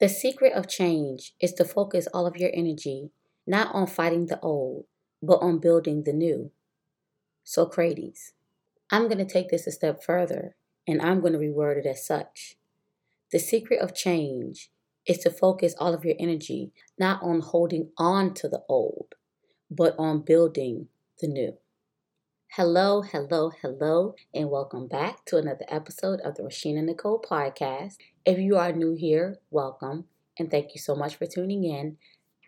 The secret of change is to focus all of your energy not on fighting the old, but on building the new. Socrates. I'm going to take this a step further and I'm going to reword it as such. The secret of change is to focus all of your energy not on holding on to the old, but on building the new. Hello, hello, hello, and welcome back to another episode of the Resheena Nicole podcast. If you are new here, welcome, and thank you so much for tuning in.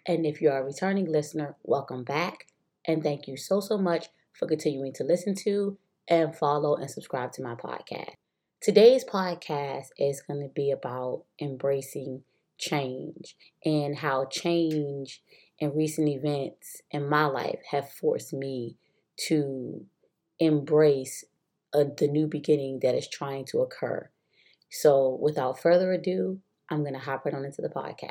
And if you are a returning listener, welcome back, and thank you so, so much for continuing to listen to and follow and subscribe to my podcast. Today's podcast is going to be about embracing change and how change and recent events in my life have forced me to embrace a, the new beginning that is trying to occur. So, without further ado, I'm going to hop right on into the podcast.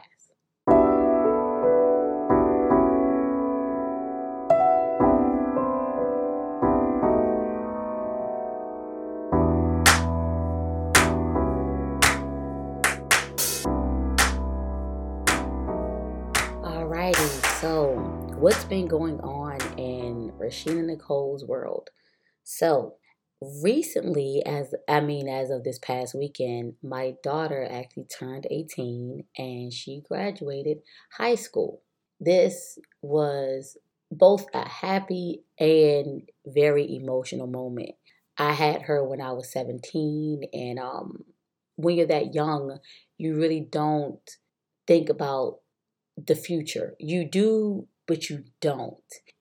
Alrighty, so what's been going on in Resheena Nicole's world? So, recently, as I mean, as of this past weekend, my daughter actually turned 18 and she graduated high school. This was both a happy and very emotional moment. I had her when I was 17, and um, when you're that young, you really don't think about the future. You do, but you don't.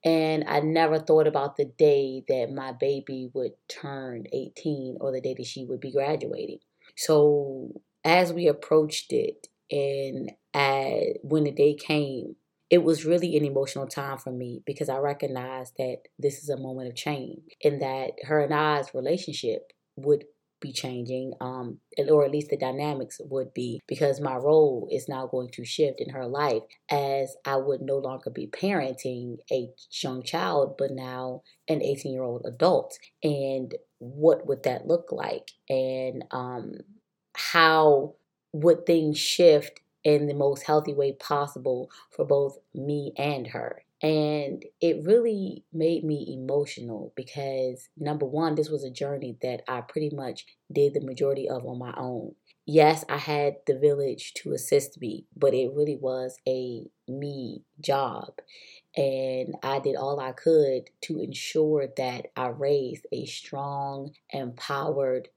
And I never thought about the day that my baby would turn 18 or the day that she would be graduating. So as we approached it and as, when the day came, it was really an emotional time for me because I recognized that this is a moment of change and that her and I's relationship would be changing, um, or at least the dynamics would be, because my role is now going to shift in her life as I would no longer be parenting a young child, but now an 18 year old adult. And what would that look like? And um, how would things shift in the most healthy way possible for both me and her? And it really made me emotional because, number one, this was a journey that I pretty much did the majority of on my own. Yes, I had the village to assist me, but it really was a me job. And I did all I could to ensure that I raised a strong, empowered,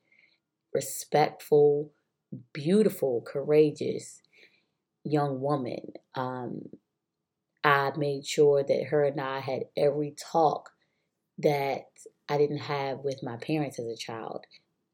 respectful, beautiful, courageous young woman. Um, I made sure that her and I had every talk that I didn't have with my parents as a child.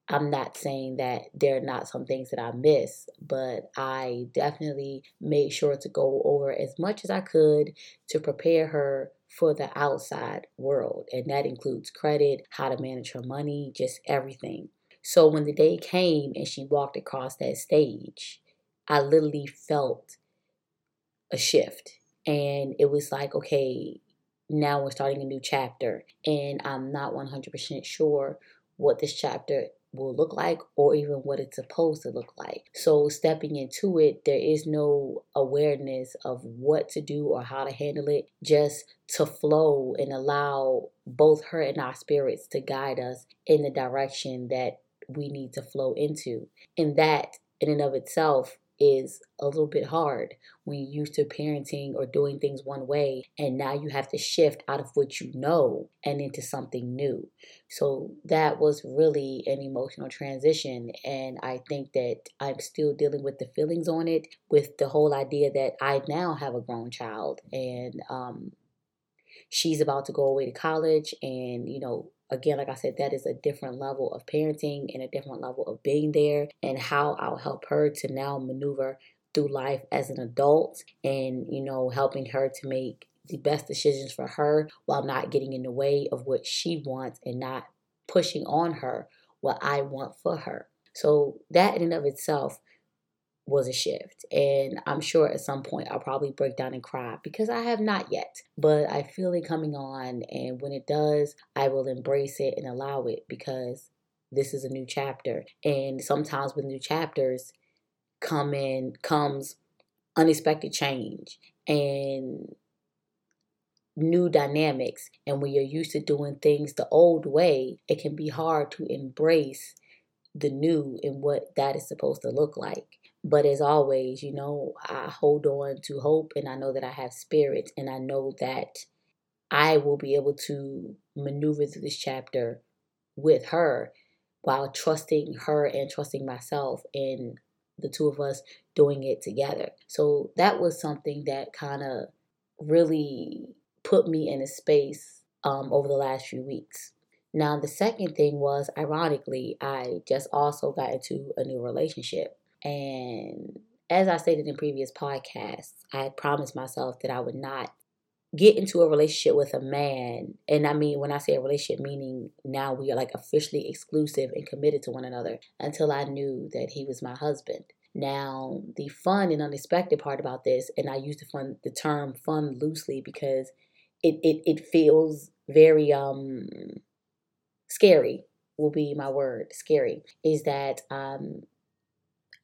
I'm not saying that there are not some things that I miss, but I definitely made sure to go over as much as I could to prepare her for the outside world. And that includes credit, how to manage her money, just everything. So when the day came and she walked across that stage, I literally felt a shift and it was like, okay, now we're starting a new chapter, and I'm not 100% sure what this chapter will look like or even what it's supposed to look like. So, stepping into it, there is no awareness of what to do or how to handle it, just to flow and allow both her and our spirits to guide us in the direction that we need to flow into. And that, in and of itself, is a little bit hard when you're used to parenting or doing things one way and now you have to shift out of what you know and into something new. So that was really an emotional transition and I think that I'm still dealing with the feelings on it with the whole idea that I now have a grown child and um she's about to go away to college and you know again, like I said, that is a different level of parenting and a different level of being there, and how I'll help her to now maneuver through life as an adult and, you know, helping her to make the best decisions for her while not getting in the way of what she wants and not pushing on her what I want for her. So, that in and of itself was a shift. And I'm sure at some point I'll probably break down and cry because I have not yet. But I feel it coming on. And when it does, I will embrace it and allow it because this is a new chapter. And sometimes with new chapters, come in comes unexpected change and new dynamics. And when you're used to doing things the old way, it can be hard to embrace the new and what that is supposed to look like. But as always, you know, I hold on to hope and I know that I have spirit and I know that I will be able to maneuver through this chapter with her while trusting her and trusting myself and the two of us doing it together. So that was something that kind of really put me in a space um, over the last few weeks. Now, the second thing was, ironically, I just also got into a new relationship. And as I stated in previous podcasts, I promised myself that I would not get into a relationship with a man. And I mean, when I say a relationship, meaning now we are like officially exclusive and committed to one another until I knew that he was my husband. Now, the fun and unexpected part about this, and I use the fun the term fun loosely because it it, it feels very um scary will be my word scary is that um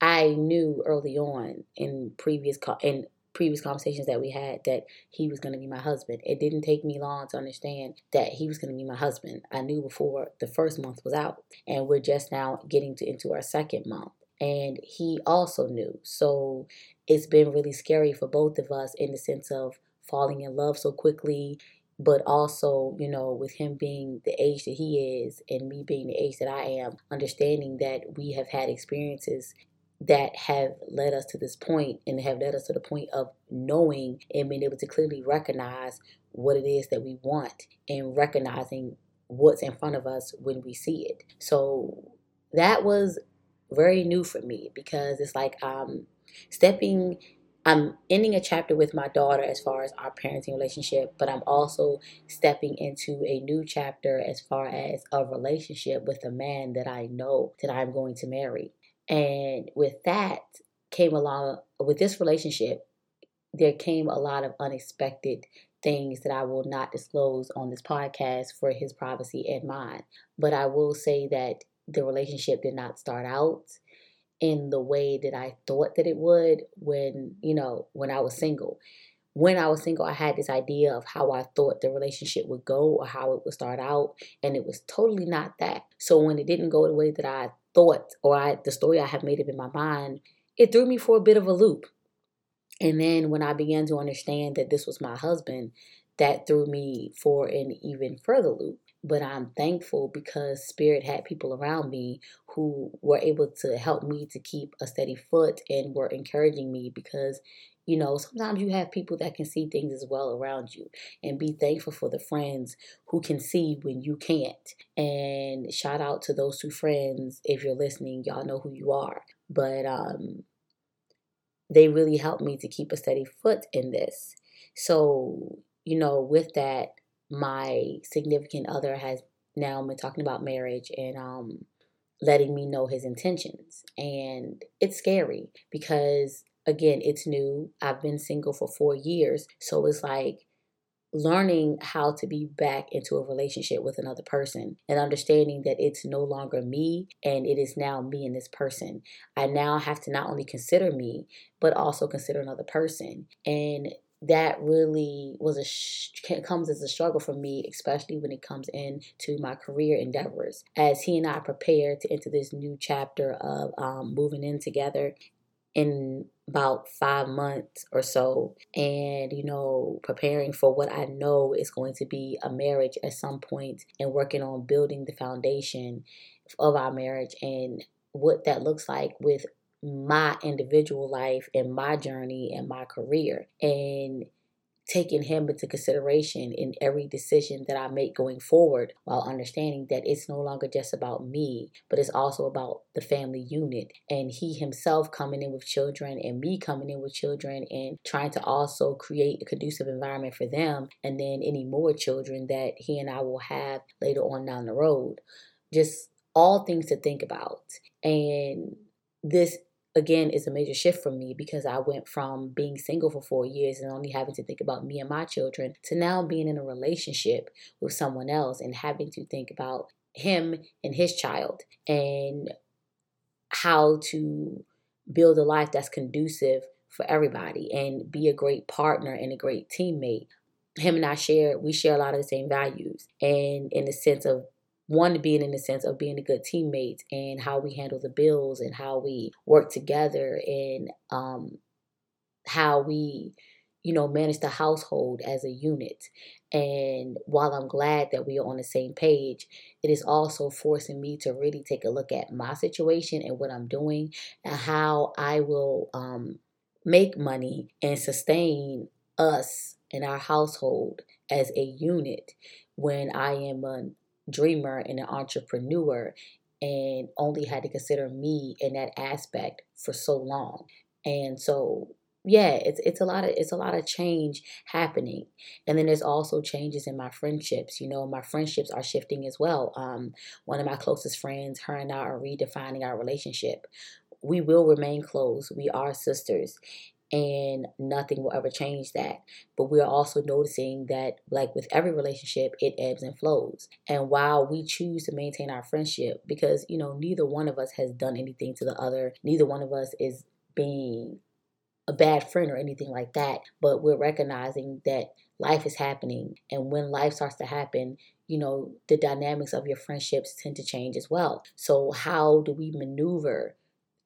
I knew early on in previous in previous conversations that we had that he was going to be my husband. It didn't take me long to understand that he was going to be my husband. I knew before the first month was out, and we're just now getting to into our second month. And he also knew. So it's been really scary for both of us in the sense of falling in love so quickly but also, you know, with him being the age that he is and me being the age that I am, understanding that we have had experiences that have led us to this point and have led us to the point of knowing and being able to clearly recognize what it is that we want and recognizing what's in front of us when we see it. So that was very new for me because it's like um stepping I'm ending a chapter with my daughter as far as our parenting relationship, but I'm also stepping into a new chapter as far as a relationship with a man that I know that I'm going to marry. And with that came along, with this relationship, there came a lot of unexpected things that I will not disclose on this podcast for his privacy and mine. But I will say that the relationship did not start out in the way that I thought that it would when, you know, when I was single. When I was single, I had this idea of how I thought the relationship would go or how it would start out, and it was totally not that. So when it didn't go the way that I thought or I the story I have made up in my mind, it threw me for a bit of a loop. And then when I began to understand that this was my husband, that threw me for an even further loop. But I'm thankful because Spirit had people around me who were able to help me to keep a steady foot and were encouraging me because you know, sometimes you have people that can see things as well around you and be thankful for the friends who can see when you can't. And shout out to those two friends if you're listening, y'all know who you are. But um they really helped me to keep a steady foot in this. So, you know, with that, my significant other has now been talking about marriage and um letting me know his intentions. And it's scary because again, it's new. I've been single for four years. So it's like learning how to be back into a relationship with another person and understanding that it's no longer me and it is now me and this person. I now have to not only consider me, but also consider another person. And that really was a sh- comes as a struggle for me, especially when it comes in to my career endeavors. As he and I prepare to enter this new chapter of um, moving in together in about five months or so and you know preparing for what i know is going to be a marriage at some point and working on building the foundation of our marriage and what that looks like with my individual life and my journey and my career and taking him into consideration in every decision that I make going forward while understanding that it's no longer just about me, but it's also about the family unit and he himself coming in with children and me coming in with children and trying to also create a conducive environment for them and then any more children that he and I will have later on down the road. Just all things to think about. And this again is a major shift for me because I went from being single for four years and only having to think about me and my children to now being in a relationship with someone else and having to think about him and his child and how to build a life that's conducive for everybody and be a great partner and a great teammate. Him and I share, we share a lot of the same values and in the sense of one being in the sense of being a good teammate and how we handle the bills and how we work together and um, how we you know manage the household as a unit. And while i'm glad that we are on the same page it is also forcing me to really take a look at my situation and what i'm doing and how i will um, make money and sustain us and our household as a unit when i am a dreamer and an entrepreneur and only had to consider me in that aspect for so long and so yeah, it's it's a lot of it's a lot of change happening, and then there's also changes in my friendships. You know, my friendships are shifting as well. Um, one of my closest friends, her and I are redefining our relationship. We will remain close. We are sisters, and nothing will ever change that. But we are also noticing that, like with every relationship, it ebbs and flows. And while we choose to maintain our friendship, because you know neither one of us has done anything to the other, neither one of us is being a bad friend or anything like that, but we're recognizing that life is happening. And when life starts to happen, you know, the dynamics of your friendships tend to change as well. So, how do we maneuver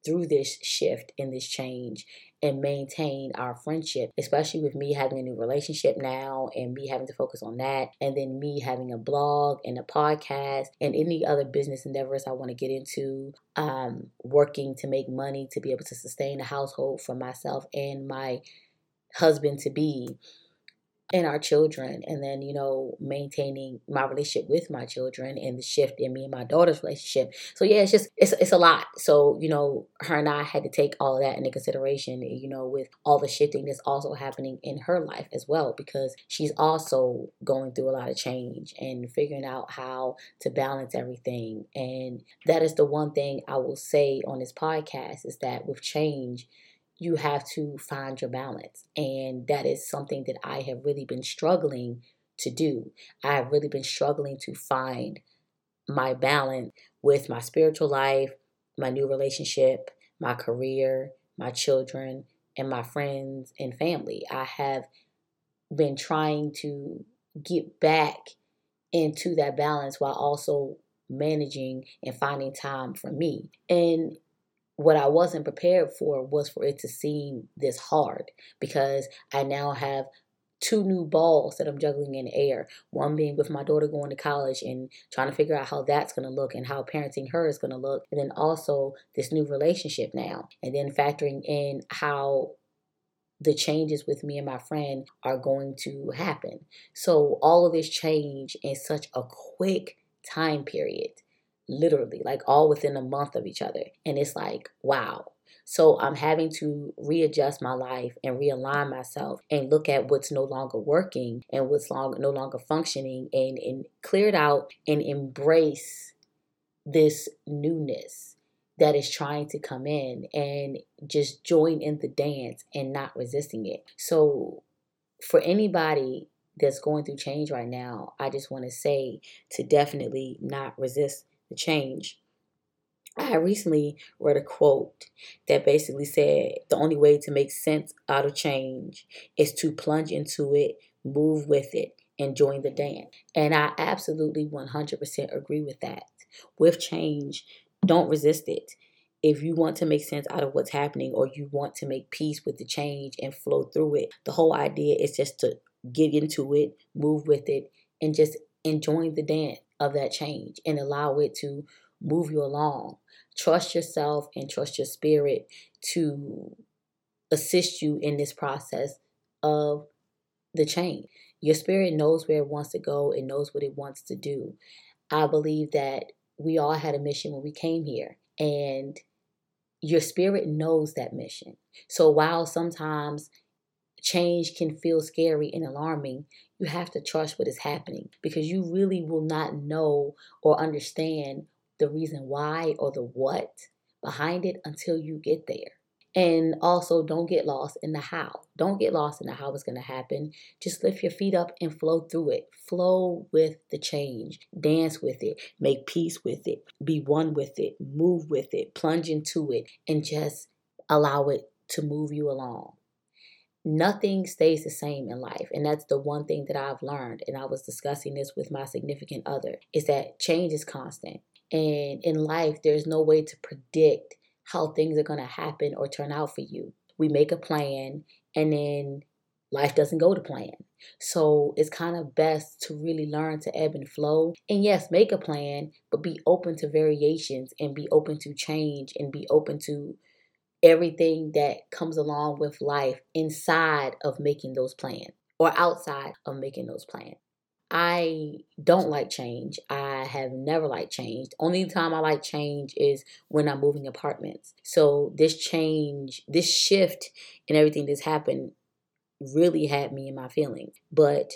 through this shift and this change and maintain our friendship, especially with me having a new relationship now and me having to focus on that, and then me having a blog and a podcast and any other business endeavors I want to get into, um, working to make money to be able to sustain a household for myself and my husband to be and our children and then you know maintaining my relationship with my children and the shift in me and my daughter's relationship. So yeah it's just it's, it's a lot. So you know her and i had to take all of that into consideration you know with all the shifting that's also happening in her life as well because she's also going through a lot of change and figuring out how to balance everything. And that is the one thing i will say on this podcast is that with change you have to find your balance. And that is something that I have really been struggling to do. I have really been struggling to find my balance with my spiritual life, my new relationship, my career, my children, and my friends and family. I have been trying to get back into that balance while also managing and finding time for me. And what I wasn't prepared for was for it to seem this hard because I now have two new balls that I'm juggling in air. One being with my daughter going to college and trying to figure out how that's going to look and how parenting her is going to look. And then also this new relationship now. And then factoring in how the changes with me and my friend are going to happen. So all of this change in such a quick time period literally, like all within a month of each other. And it's like, wow. So I'm having to readjust my life and realign myself and look at what's no longer working and what's long, no longer functioning and, and clear it out and embrace this newness that is trying to come in and just join in the dance and not resisting it. So for anybody that's going through change right now, I just want to say to definitely not resist the change. I recently read a quote that basically said the only way to make sense out of change is to plunge into it, move with it, and join the dance. And I absolutely 100% agree with that. With change, don't resist it. If you want to make sense out of what's happening or you want to make peace with the change and flow through it, the whole idea is just to get into it, move with it, and just enjoy the dance of that change and allow it to move you along. Trust yourself and trust your spirit to assist you in this process of the change. Your spirit knows where it wants to go, it knows what it wants to do. I believe that we all had a mission when we came here, and your spirit knows that mission. So while sometimes change can feel scary and alarming, you have to trust what is happening because you really will not know or understand the reason why or the what behind it until you get there. And also, don't get lost in the how. Don't get lost in the how it's going to happen. Just lift your feet up and flow through it. Flow with the change. Dance with it. Make peace with it. Be one with it. Move with it. Plunge into it. And just allow it to move you along. Nothing stays the same in life. And that's the one thing that I've learned. And I was discussing this with my significant other is that change is constant. And in life, there's no way to predict how things are going to happen or turn out for you. We make a plan and then life doesn't go to plan. So it's kind of best to really learn to ebb and flow. And yes, make a plan, but be open to variations and be open to change and be open to everything that comes along with life inside of making those plans or outside of making those plans. I don't like change. I have never liked change. Only time I like change is when I'm moving apartments. So this change, this shift and everything that's happened really had me in my feelings. But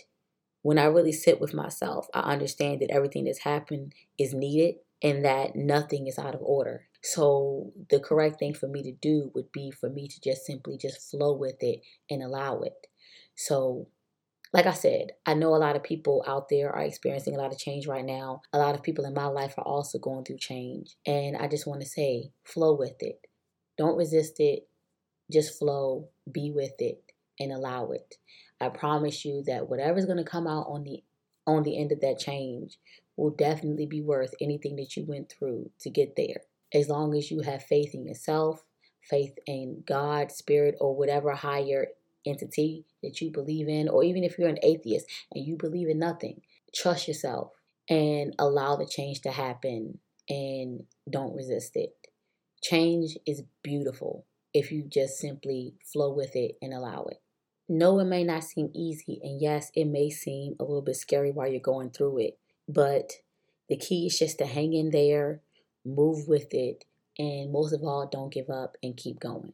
when I really sit with myself, I understand that everything that's happened is needed and that nothing is out of order. So the correct thing for me to do would be for me to just simply just flow with it and allow it. So like I said, I know a lot of people out there are experiencing a lot of change right now. A lot of people in my life are also going through change. And I just want to say, flow with it. Don't resist it. Just flow, be with it, and allow it. I promise you that whatever's going to come out on the on the end of that change will definitely be worth anything that you went through to get there. As long as you have faith in yourself, faith in God, spirit, or whatever higher entity that you believe in, or even if you're an atheist and you believe in nothing, trust yourself and allow the change to happen and don't resist it. Change is beautiful if you just simply flow with it and allow it. No, it may not seem easy, and yes, it may seem a little bit scary while you're going through it, but the key is just to hang in there, move with it, and most of all, don't give up and keep going.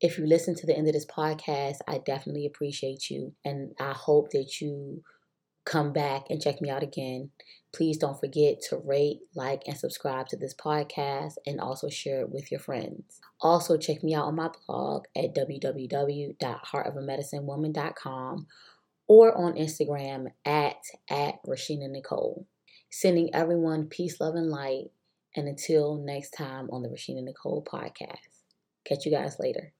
If you listen to the end of this podcast, I definitely appreciate you. And I hope that you come back and check me out again. Please don't forget to rate, like, and subscribe to this podcast and also share it with your friends. Also, check me out on my blog at www.heartofamedicinewoman.com or on Instagram at, at Resheena Nicole. Sending everyone peace, love, and light. And until next time on the Resheena Nicole podcast. Catch you guys later.